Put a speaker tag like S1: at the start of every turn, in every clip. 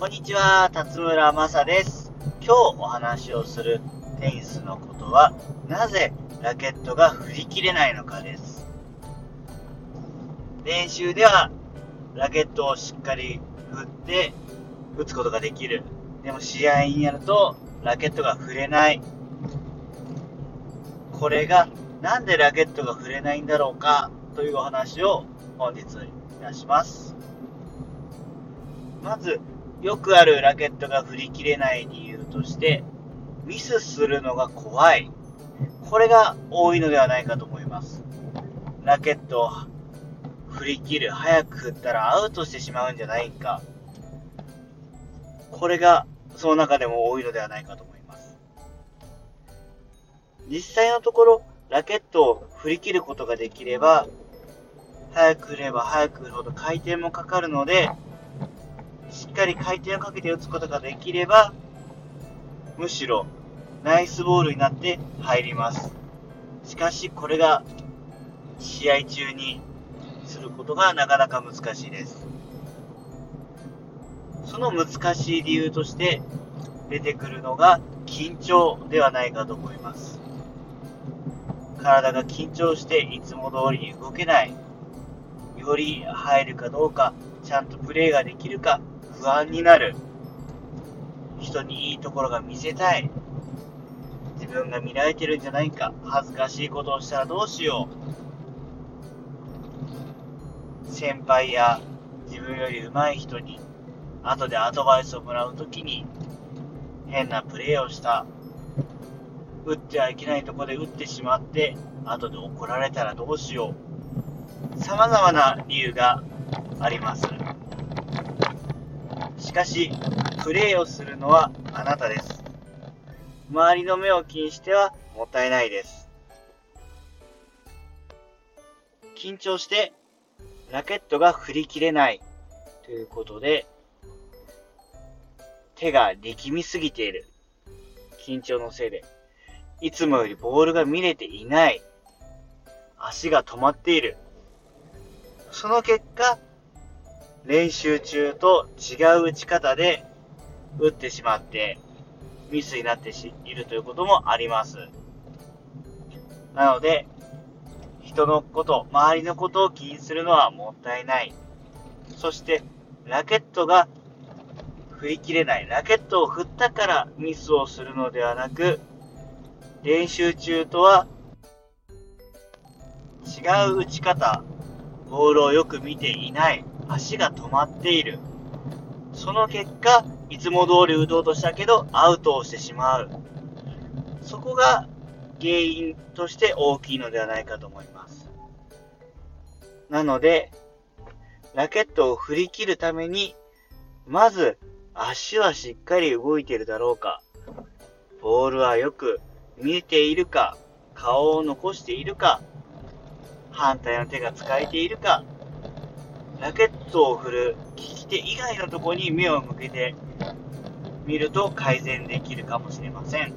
S1: こんにちは、辰村正です。今日お話をするテニスのことは、なぜラケットが振り切れないのかです。練習ではラケットをしっかり振って打つことができる。でも試合になるとラケットが振れない。これがなんでラケットが振れないんだろうかというお話を本日いたします。まず、よくあるラケットが振り切れない理由として、ミスするのが怖い。これが多いのではないかと思います。ラケットを振り切る、早く振ったらアウトしてしまうんじゃないか。これがその中でも多いのではないかと思います。実際のところ、ラケットを振り切ることができれば、早く振れば早く振るほど回転もかかるので、しっかり回転をかけて打つことができれば、むしろナイスボールになって入ります。しかしこれが試合中にすることがなかなか難しいです。その難しい理由として出てくるのが緊張ではないかと思います。体が緊張していつも通りに動けない。より入るかどうか、ちゃんとプレーができるか、不安になる。人にいいところが見せたい。自分が見られてるんじゃないか。恥ずかしいことをしたらどうしよう。先輩や自分より上手い人に後でアドバイスをもらうときに変なプレーをした。打ってはいけないとこで打ってしまって後で怒られたらどうしよう。様々な理由があります。しかし、プレーをするのはあなたです。周りの目を気にしてはもったいないです。緊張してラケットが振り切れないということで、手が力みすぎている。緊張のせいで。いつもよりボールが見れていない。足が止まっている。その結果、練習中と違う打ち方で打ってしまってミスになっているということもあります。なので、人のこと、周りのことを気にするのはもったいない。そして、ラケットが振り切れない。ラケットを振ったからミスをするのではなく、練習中とは違う打ち方、ボールをよく見ていない。足が止まっている。その結果、いつも通り打とうとしたけど、アウトをしてしまう。そこが原因として大きいのではないかと思います。なので、ラケットを振り切るために、まず足はしっかり動いているだろうか、ボールはよく見えているか、顔を残しているか、反対の手が使えているか、ラケットを振る利き手以外のところに目を向けてみると改善できるかもしれません。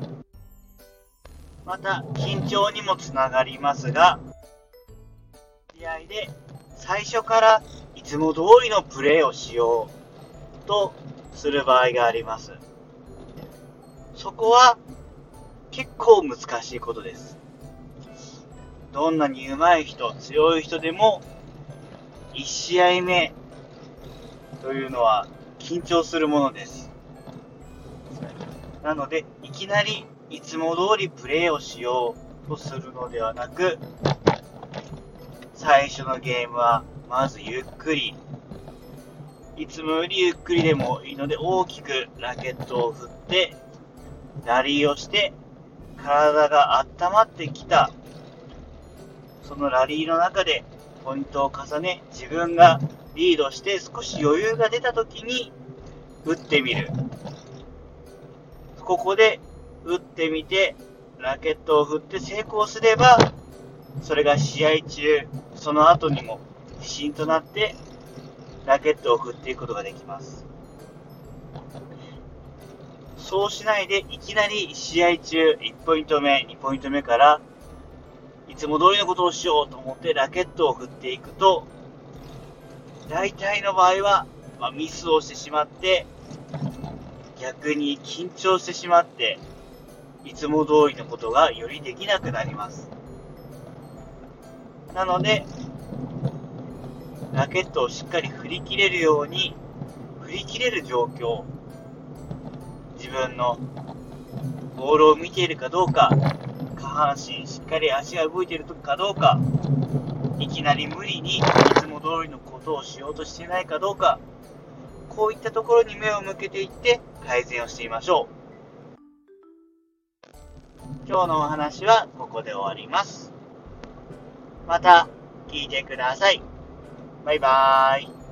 S1: また、緊張にもつながりますが、試合で最初からいつも通りのプレーをしようとする場合があります。そこは結構難しいことです。どんなに上手い人、強い人でも1試合目というのは緊張するものです。なので、いきなりいつも通りプレーをしようとするのではなく、最初のゲームはまずゆっくり、いつもよりゆっくりでもいいので大きくラケットを振って、ラリーをして、体が温まってきた、そのラリーの中でポイントを重ね、自分がリードして少し余裕が出た時に打ってみる。ここで打ってみて、ラケットを振って成功すれば、それが試合中、その後にも自信となって、ラケットを振っていくことができます。そうしないで、いきなり試合中、1ポイント目、2ポイント目から、いつも通りのことをしようと思ってラケットを振っていくと、大体の場合は、まあ、ミスをしてしまって、逆に緊張してしまって、いつも通りのことがよりできなくなります。なので、ラケットをしっかり振り切れるように、振り切れる状況、自分のボールを見ているかどうか、下半身しっかり足が動いているかどうか、いきなり無理にいつも通りのことをしようとしてないかどうか、こういったところに目を向けていって改善をしてみましょう。今日のお話はここで終わります。また聞いてください。バイバーイ。